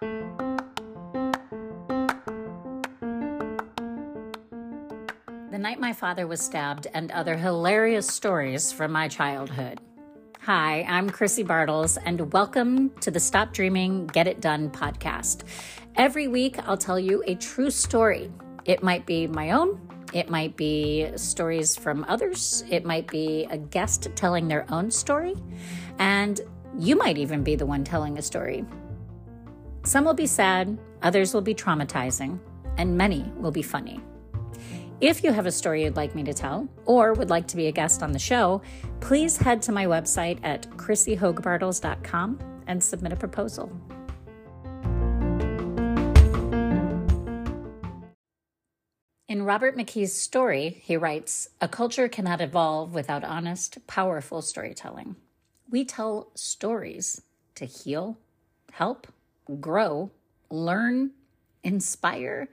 The Night My Father Was Stabbed and Other Hilarious Stories from My Childhood. Hi, I'm Chrissy Bartels, and welcome to the Stop Dreaming, Get It Done podcast. Every week, I'll tell you a true story. It might be my own, it might be stories from others, it might be a guest telling their own story, and you might even be the one telling a story. Some will be sad, others will be traumatizing, and many will be funny. If you have a story you'd like me to tell or would like to be a guest on the show, please head to my website at chrissyhoagbartels.com and submit a proposal. In Robert McKee's story, he writes A culture cannot evolve without honest, powerful storytelling. We tell stories to heal, help, grow, learn, inspire,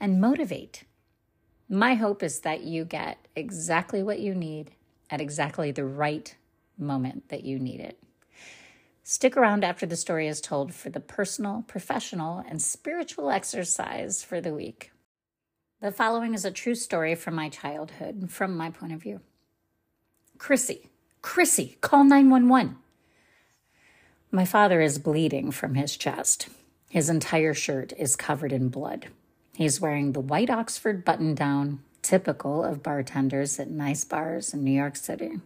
and motivate. My hope is that you get exactly what you need at exactly the right moment that you need it. Stick around after the story is told for the personal, professional, and spiritual exercise for the week. The following is a true story from my childhood, from my point of view. Chrissy, Chrissy, call 911. My father is bleeding from his chest. His entire shirt is covered in blood. He's wearing the white Oxford button down, typical of bartenders at nice bars in New York City.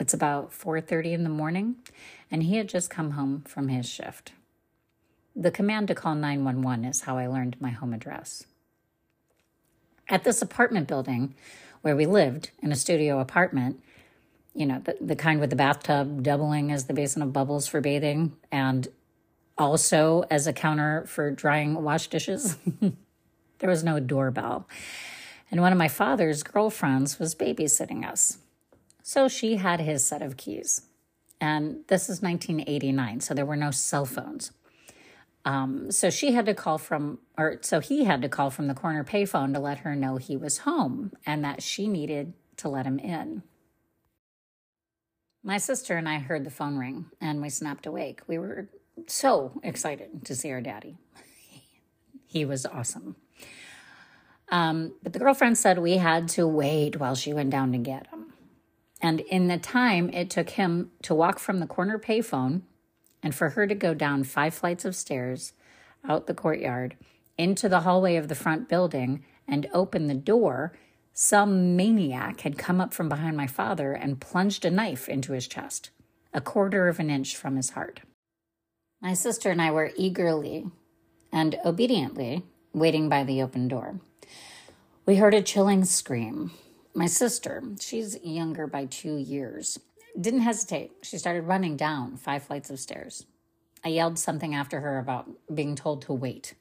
It's about 4:30 in the morning, and he had just come home from his shift. The command to call 911 is how I learned my home address. At this apartment building where we lived in a studio apartment, you know, the, the kind with the bathtub doubling as the basin of bubbles for bathing and also as a counter for drying wash dishes. There was no doorbell. And one of my father's girlfriends was babysitting us. So she had his set of keys. And this is 1989, so there were no cell phones. Um, so she had to call from, or so he had to call from the corner payphone to let her know he was home and that she needed to let him in. My sister and I heard the phone ring and we snapped awake. We were so excited to see our daddy. he was awesome. Um, but the girlfriend said we had to wait while she went down to get him. And in the time it took him to walk from the corner payphone and for her to go down five flights of stairs, out the courtyard, into the hallway of the front building, and open the door, some maniac had come up from behind my father and plunged a knife into his chest, a quarter of an inch from his heart. My sister and I were eagerly and obediently waiting by the open door. We heard a chilling scream. My sister, she's younger by two years, didn't hesitate. She started running down five flights of stairs. I yelled something after her about being told to wait.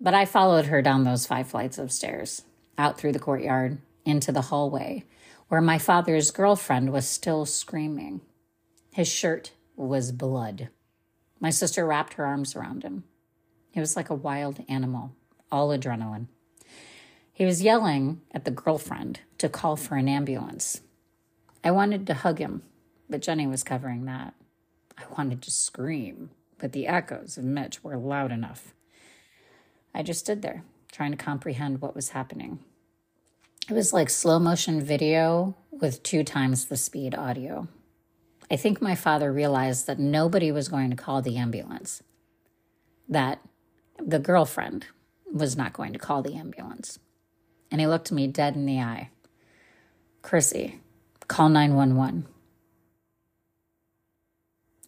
But I followed her down those five flights of stairs, out through the courtyard, into the hallway, where my father's girlfriend was still screaming. His shirt was blood. My sister wrapped her arms around him. He was like a wild animal, all adrenaline. He was yelling at the girlfriend to call for an ambulance. I wanted to hug him, but Jenny was covering that. I wanted to scream, but the echoes of Mitch were loud enough. I just stood there, trying to comprehend what was happening. It was like slow motion video with two times the speed audio. I think my father realized that nobody was going to call the ambulance, that the girlfriend was not going to call the ambulance and he looked me dead in the eye. Chrissy, call 911.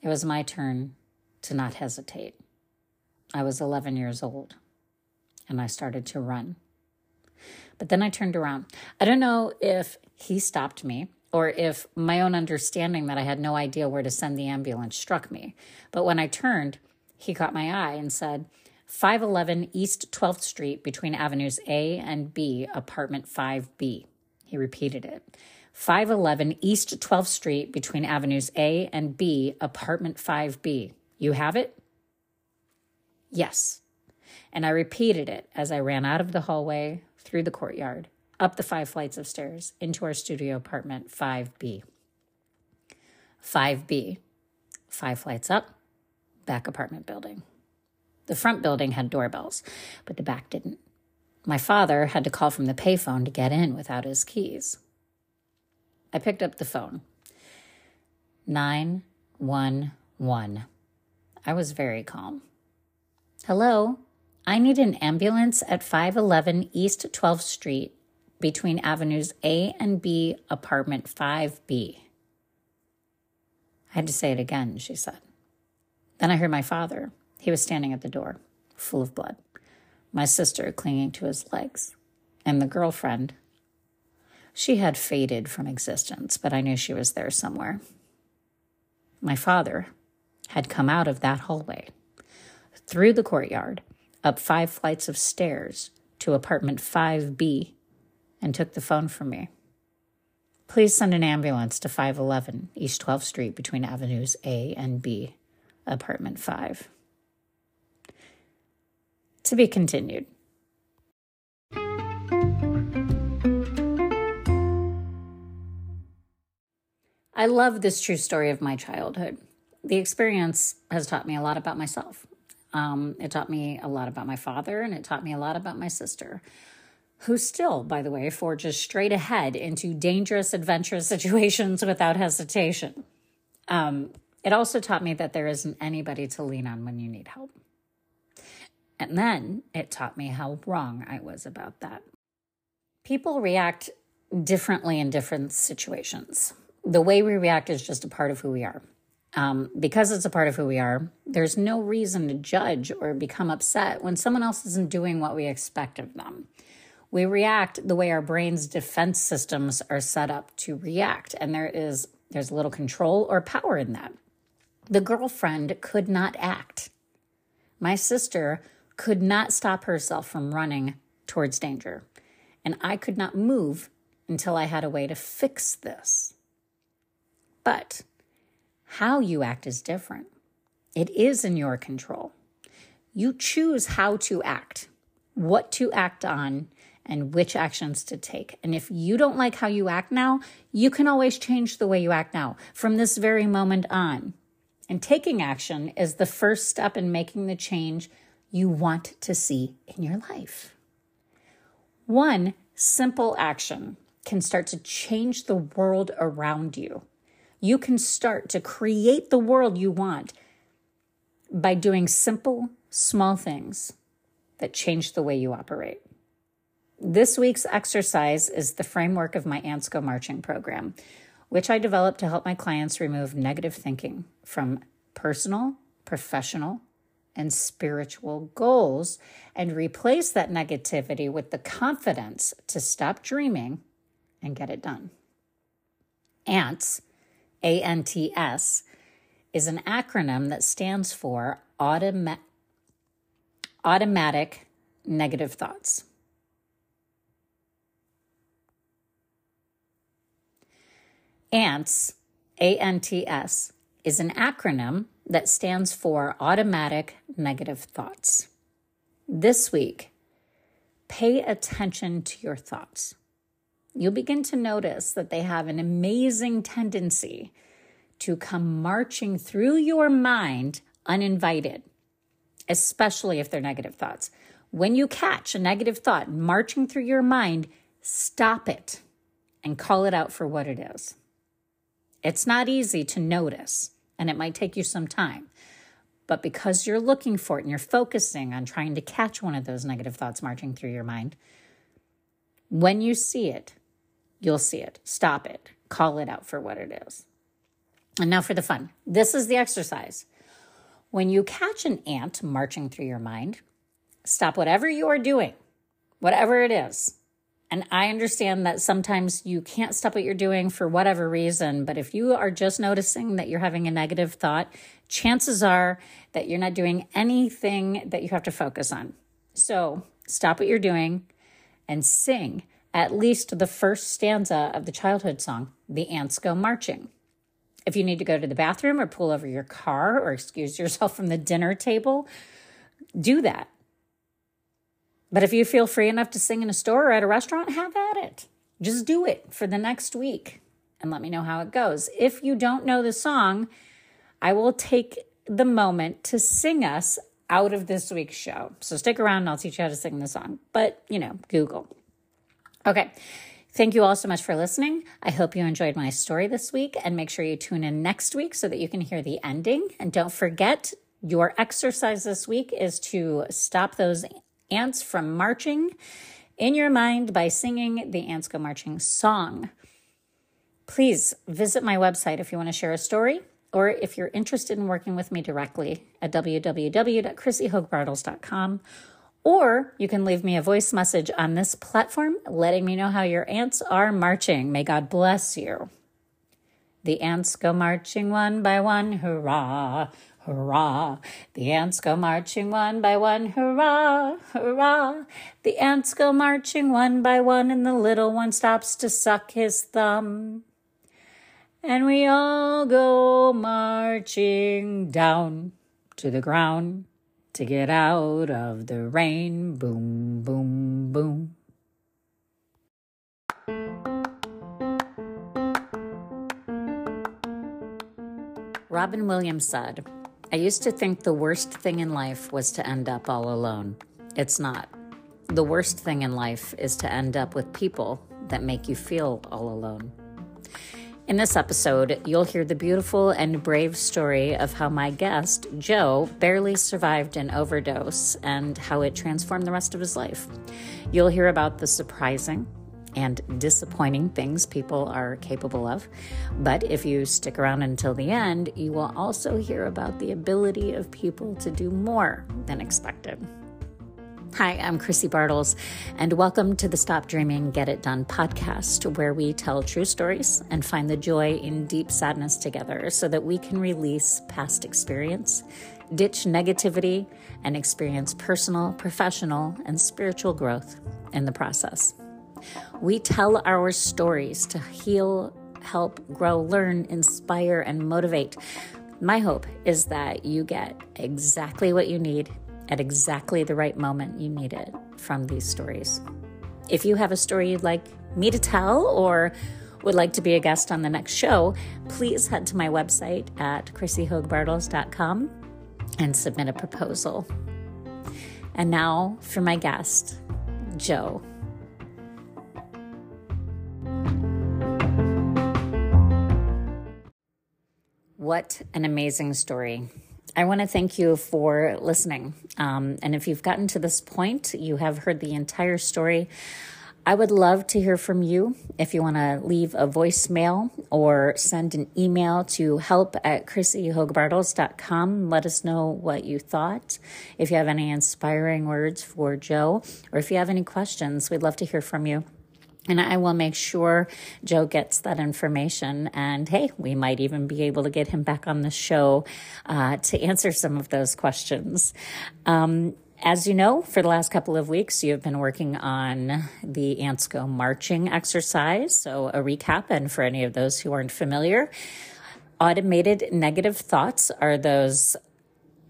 It was my turn to not hesitate. I was 11 years old and I started to run. But then I turned around. I don't know if he stopped me or if my own understanding that I had no idea where to send the ambulance struck me. But when I turned, he caught my eye and said, 511 East 12th Street between Avenues A and B, apartment 5B. He repeated it. 511 East 12th Street between Avenues A and B, apartment 5B. You have it? Yes. And I repeated it as I ran out of the hallway, through the courtyard, up the five flights of stairs, into our studio apartment 5B. 5B. Five flights up, back apartment building. The front building had doorbells, but the back didn't. My father had to call from the payphone to get in without his keys. I picked up the phone. 911. I was very calm. Hello, I need an ambulance at 511 East 12th Street between Avenues A and B, apartment 5B. I had to say it again, she said. Then I heard my father. He was standing at the door, full of blood, my sister clinging to his legs, and the girlfriend. She had faded from existence, but I knew she was there somewhere. My father had come out of that hallway, through the courtyard, up five flights of stairs to apartment 5B, and took the phone from me. Please send an ambulance to 511 East 12th Street between Avenues A and B, apartment 5. To be continued. I love this true story of my childhood. The experience has taught me a lot about myself. Um, it taught me a lot about my father, and it taught me a lot about my sister, who still, by the way, forges straight ahead into dangerous, adventurous situations without hesitation. Um, it also taught me that there isn't anybody to lean on when you need help. And then it taught me how wrong I was about that. People react differently in different situations the way we react is just a part of who we are. Um, because it's a part of who we are, there's no reason to judge or become upset when someone else isn't doing what we expect of them. We react the way our brain's defense systems are set up to react, and there is there's little control or power in that. The girlfriend could not act. My sister could not stop herself from running towards danger, and I could not move until I had a way to fix this. But how you act is different. It is in your control. You choose how to act, what to act on, and which actions to take. And if you don't like how you act now, you can always change the way you act now from this very moment on. And taking action is the first step in making the change you want to see in your life. One simple action can start to change the world around you you can start to create the world you want by doing simple, small things that change the way you operate. This week's exercise is the framework of my Ants Go Marching program, which I developed to help my clients remove negative thinking from personal, professional, and spiritual goals and replace that negativity with the confidence to stop dreaming and get it done. Ants ANTS, is an acronym that stands for automa- Automatic Negative Thoughts. ANTS, ANTS, is an acronym that stands for Automatic Negative Thoughts. This week, pay attention to your thoughts you'll begin to notice that they have an amazing tendency to come marching through your mind uninvited, especially if they're negative thoughts. When you catch a negative thought marching through your mind, stop it and call it out for what it is. It's not easy to notice, and it might take you some time. But because you're looking for it and you're focusing on trying to catch one of those negative thoughts marching through your mind, when you see it, you'll see it. Stop it. Call it out for what it is. And now for the fun. This is the exercise. When you catch an ant marching through your mind, stop whatever you are doing, whatever it is. And I understand that sometimes you can't stop what you're doing for whatever reason, but if you are just noticing that you're having a negative thought, chances are that you're not doing anything that you have to focus on. So stop what you're doing and sing at least the first stanza of the childhood song, The Ants Go Marching. If you need to go to the bathroom or pull over your car or excuse yourself from the dinner table, do that. But if you feel free enough to sing in a store or at a restaurant, have at it. Just do it for the next week and let me know how it goes. If you don't know the song, I will take the moment to sing us out of this week's show. So stick around and I'll teach you how to sing the song. But, you know, Google. Okay. Thank you all so much for listening. I hope you enjoyed my story this week and make sure you tune in next week so that you can hear the ending. And don't forget, your exercise this week is to stop those ants from marching in your mind by singing the Ants Go Marching song. Please visit my website if you want to share a story or if you're interested in working with me directly at www.chrissyhoagbartels.com or you can leave me a voice message on this platform letting me know how your ants are marching. May God bless you. The ants go marching one by one, hurrah, hurrah. The ants go marching one by one, hurrah, hurrah. The ants go marching one by one, and the little one stops to suck his thumb. And we all go marching down to the ground to get out of the rain. Boom, boom, boom. Robin Williams said, I used to think the worst thing in life was to end up all alone. It's not. The worst thing in life is to end up with people that make you feel all alone. In this episode, you'll hear the beautiful and brave story of how my guest, Joe, barely survived an overdose and how it transformed the rest of his life. You'll hear about the surprising and disappointing things people are capable of. But if you stick around until the end, you will also hear about the ability of people to do more than expected. Hi, I'm Chrissy Bartels, and welcome to the Stop Dreaming, Get It Done podcast, where we tell true stories and find the joy in deep sadness together so that we can release past experience, ditch negativity, and experience personal, professional, and spiritual growth in the process. We tell our stories to heal, help, grow, learn, inspire, and motivate. My hope is that you get exactly what you need at exactly the right moment you need it from these stories. If you have a story you'd like me to tell or would like to be a guest on the next show, please head to my website at chrissyhoagbartels.com and submit a proposal. And now for my guest, Joe. What an amazing story. I want to thank you for listening. Um, and if you've gotten to this point, you have heard the entire story. I would love to hear from you. If you want to leave a voicemail or send an email to help at chrissyhoagbartels.com, let us know what you thought. If you have any inspiring words for Joe, or if you have any questions, we'd love to hear from you. And I will make sure Joe gets that information. And hey, we might even be able to get him back on the show uh, to answer some of those questions. Um, as you know, for the last couple of weeks, you've been working on the Ants Go marching exercise. So, a recap, and for any of those who aren't familiar, automated negative thoughts are those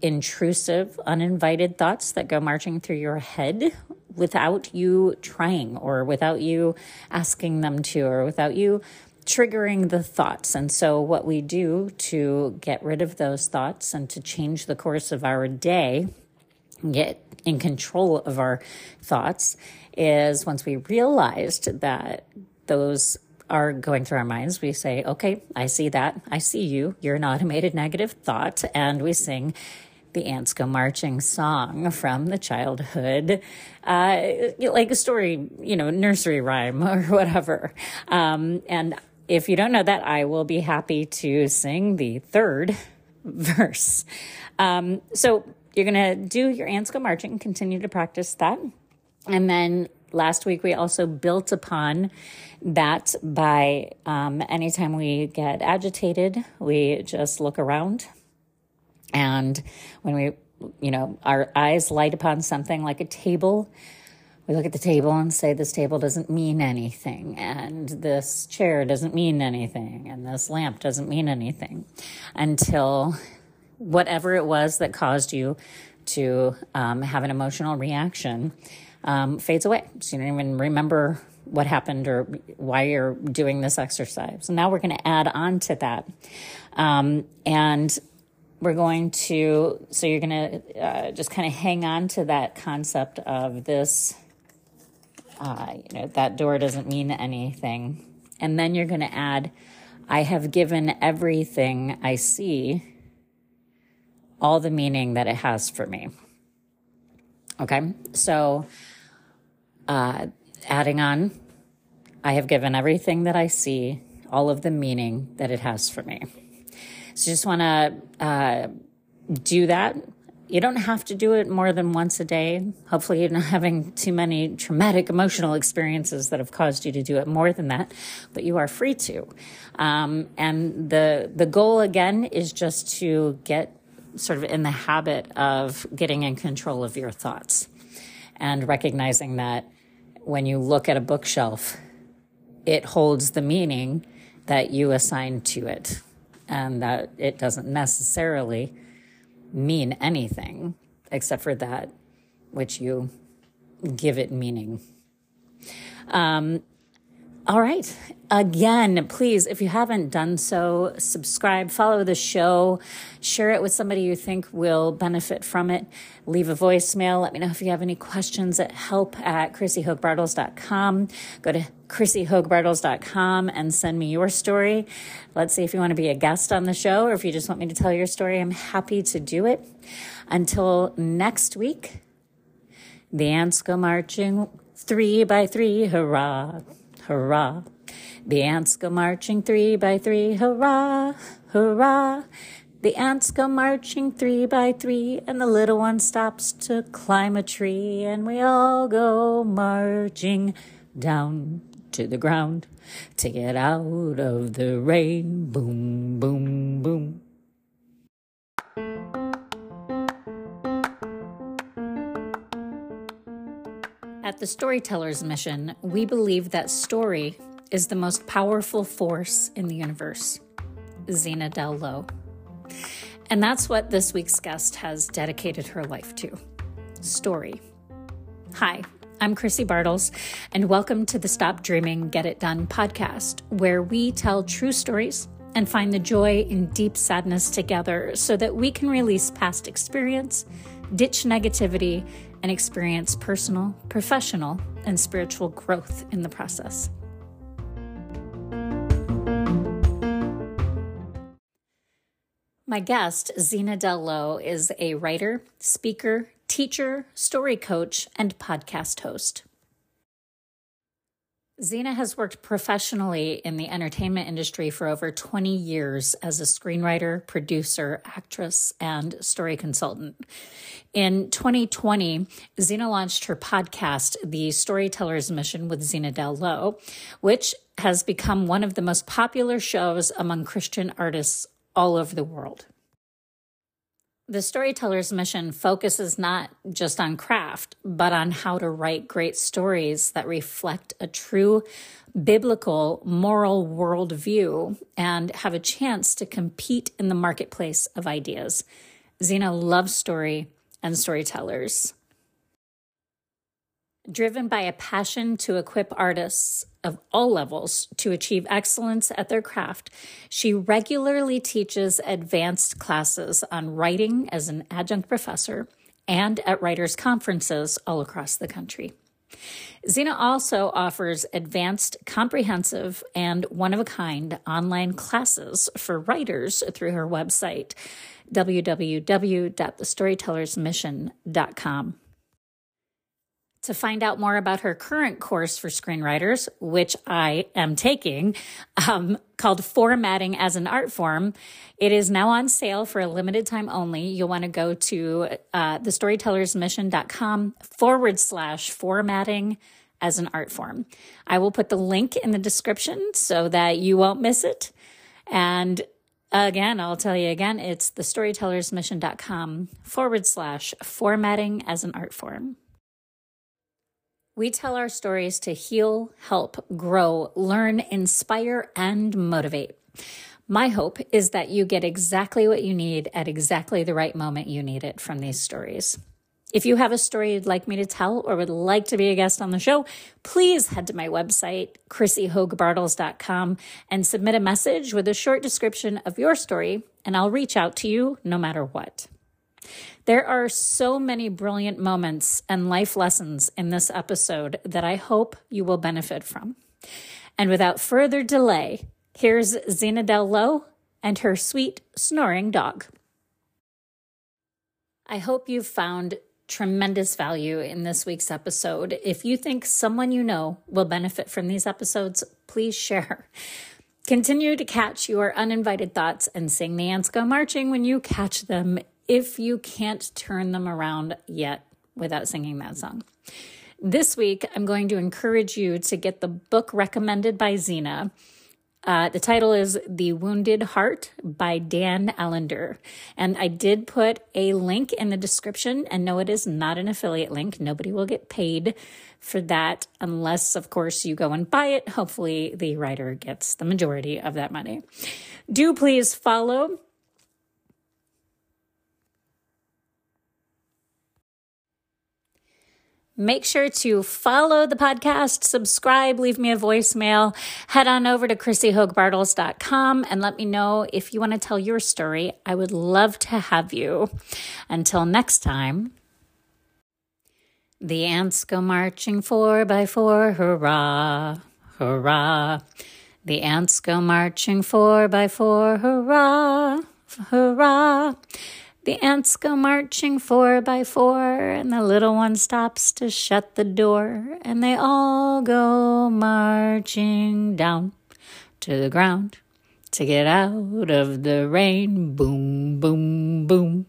intrusive, uninvited thoughts that go marching through your head without you trying or without you asking them to or without you triggering the thoughts. And so, what we do to get rid of those thoughts and to change the course of our day, get in control of our thoughts, is once we realized that those are going through our minds, we say, Okay, I see that. I see you. You're an automated negative thought. And we sing, the Ants Go Marching song from the childhood, uh, like a story, you know, nursery rhyme or whatever. Um, and if you don't know that, I will be happy to sing the third verse. Um, so you're going to do your Ants Go Marching, continue to practice that. And then last week we also built upon that by um, anytime we get agitated, we just look around and when we, you know, our eyes light upon something like a table, we look at the table and say, This table doesn't mean anything, and this chair doesn't mean anything, and this lamp doesn't mean anything until whatever it was that caused you to um, have an emotional reaction um, fades away. So you don't even remember what happened or why you're doing this exercise. So now we're going to add on to that. Um, and we're going to, so you're going to uh, just kind of hang on to that concept of this, uh, you know, that door doesn't mean anything. And then you're going to add, I have given everything I see all the meaning that it has for me. Okay, so uh, adding on, I have given everything that I see all of the meaning that it has for me. So just want to uh, do that. You don't have to do it more than once a day. Hopefully, you're not having too many traumatic emotional experiences that have caused you to do it more than that, but you are free to. Um, and the the goal again is just to get sort of in the habit of getting in control of your thoughts and recognizing that when you look at a bookshelf, it holds the meaning that you assign to it and that it doesn't necessarily mean anything except for that which you give it meaning. Um, all right. Again, please, if you haven't done so, subscribe, follow the show, share it with somebody you think will benefit from it. Leave a voicemail. Let me know if you have any questions at help at chrissyhoagbartels.com. Go to chrissyhoagbartels.com and send me your story. Let's see if you want to be a guest on the show or if you just want me to tell your story. I'm happy to do it. Until next week, the ants go marching three by three. Hurrah! Hurrah. The ants go marching three by three, hurrah, hurrah. The ants go marching three by three, and the little one stops to climb a tree, and we all go marching down to the ground to get out of the rain. Boom, boom, boom. At the Storyteller's Mission, we believe that story is the most powerful force in the universe. Zena Dell Lowe. And that's what this week's guest has dedicated her life to story. Hi, I'm Chrissy Bartels, and welcome to the Stop Dreaming, Get It Done podcast, where we tell true stories and find the joy in deep sadness together so that we can release past experience, ditch negativity, and experience personal, professional, and spiritual growth in the process. My guest, Zena Dell Lowe, is a writer, speaker, teacher, story coach, and podcast host. Zena has worked professionally in the entertainment industry for over 20 years as a screenwriter, producer, actress, and story consultant. In 2020, Zena launched her podcast, The Storyteller's Mission with Zena Dell Lowe, which has become one of the most popular shows among Christian artists all over the world. The storyteller's mission focuses not just on craft, but on how to write great stories that reflect a true biblical moral worldview and have a chance to compete in the marketplace of ideas. Zena loves story and storytellers. Driven by a passion to equip artists of all levels to achieve excellence at their craft, she regularly teaches advanced classes on writing as an adjunct professor and at writers' conferences all across the country. Zena also offers advanced, comprehensive, and one of a kind online classes for writers through her website, www.thestorytellersmission.com. To find out more about her current course for screenwriters, which I am taking, um, called Formatting as an Art Form, it is now on sale for a limited time only. You'll want to go to uh, thestorytellersmission.com forward slash formatting as an art form. I will put the link in the description so that you won't miss it. And again, I'll tell you again, it's thestorytellersmission.com forward slash formatting as an art form. We tell our stories to heal, help, grow, learn, inspire, and motivate. My hope is that you get exactly what you need at exactly the right moment you need it from these stories. If you have a story you'd like me to tell or would like to be a guest on the show, please head to my website, chrissyhoagbartels.com, and submit a message with a short description of your story, and I'll reach out to you no matter what. There are so many brilliant moments and life lessons in this episode that I hope you will benefit from. And without further delay, here's Zena Dell Lowe and her sweet snoring dog. I hope you've found tremendous value in this week's episode. If you think someone you know will benefit from these episodes, please share. Continue to catch your uninvited thoughts and sing the ants go marching when you catch them if you can't turn them around yet without singing that song. This week, I'm going to encourage you to get the book recommended by Zena. Uh, the title is The Wounded Heart by Dan Allender. And I did put a link in the description. And no, it is not an affiliate link. Nobody will get paid for that unless, of course, you go and buy it. Hopefully, the writer gets the majority of that money. Do please follow Make sure to follow the podcast, subscribe, leave me a voicemail, head on over to chrissyhoagbartels.com and let me know if you want to tell your story. I would love to have you. Until next time, the ants go marching four by four, hurrah, hurrah. The ants go marching four by four, hurrah, hurrah. The ants go marching four by four, and the little one stops to shut the door, and they all go marching down to the ground to get out of the rain. Boom, boom, boom.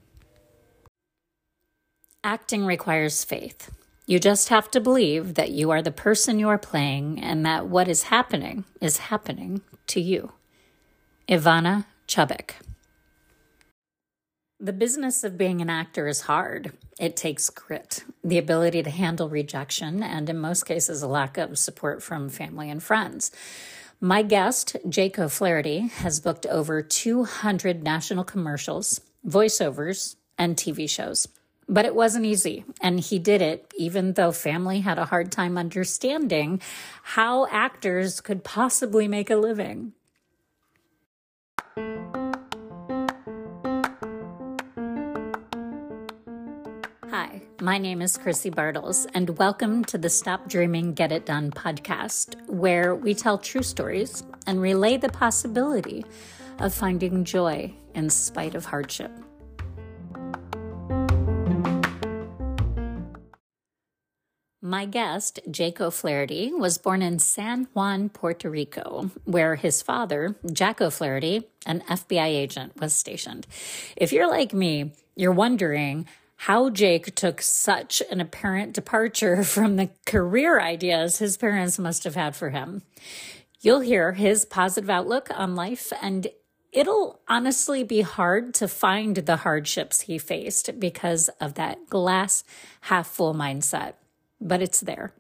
Acting requires faith. You just have to believe that you are the person you are playing and that what is happening is happening to you. Ivana Chubbuck. The business of being an actor is hard. It takes grit, the ability to handle rejection, and in most cases, a lack of support from family and friends. My guest, Jake O'Flaherty, has booked over 200 national commercials, voiceovers, and TV shows. But it wasn't easy, and he did it even though family had a hard time understanding how actors could possibly make a living. My name is Chrissy Bartels, and welcome to the Stop Dreaming, Get It Done podcast, where we tell true stories and relay the possibility of finding joy in spite of hardship. My guest, Jake O'Flaherty, was born in San Juan, Puerto Rico, where his father, Jack O'Flaherty, an FBI agent, was stationed. If you're like me, you're wondering how Jake took such an apparent departure from the career ideas his parents must have had for him. You'll hear his positive outlook on life, and it'll honestly be hard to find the hardships he faced because of that glass half full mindset, but it's there.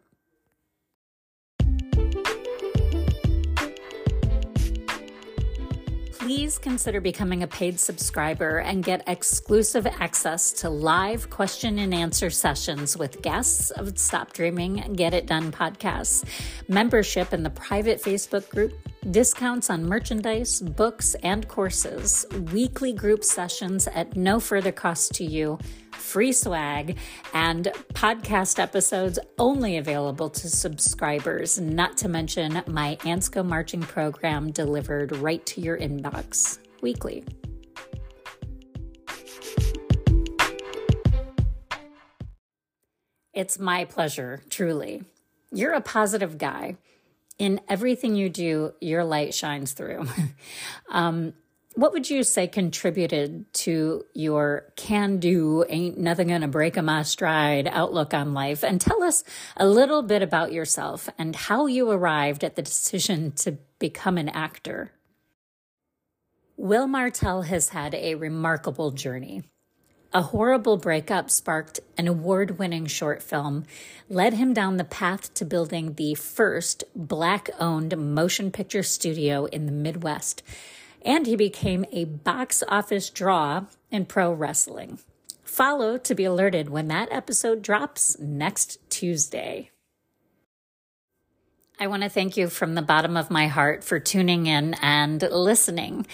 Please consider becoming a paid subscriber and get exclusive access to live question and answer sessions with guests of Stop Dreaming, Get It Done podcasts, membership in the private Facebook group, discounts on merchandise, books, and courses, weekly group sessions at no further cost to you free swag, and podcast episodes only available to subscribers, not to mention my Ants Go Marching program delivered right to your inbox weekly. It's my pleasure, truly. You're a positive guy. In everything you do, your light shines through. um, what would you say contributed to your can do, ain't nothing gonna break a my stride outlook on life? And tell us a little bit about yourself and how you arrived at the decision to become an actor. Will Martell has had a remarkable journey. A horrible breakup sparked an award winning short film, led him down the path to building the first Black owned motion picture studio in the Midwest and he became a box office draw in pro wrestling. follow to be alerted when that episode drops next Tuesday. I want to thank you from the bottom of my heart for tuning in and listening.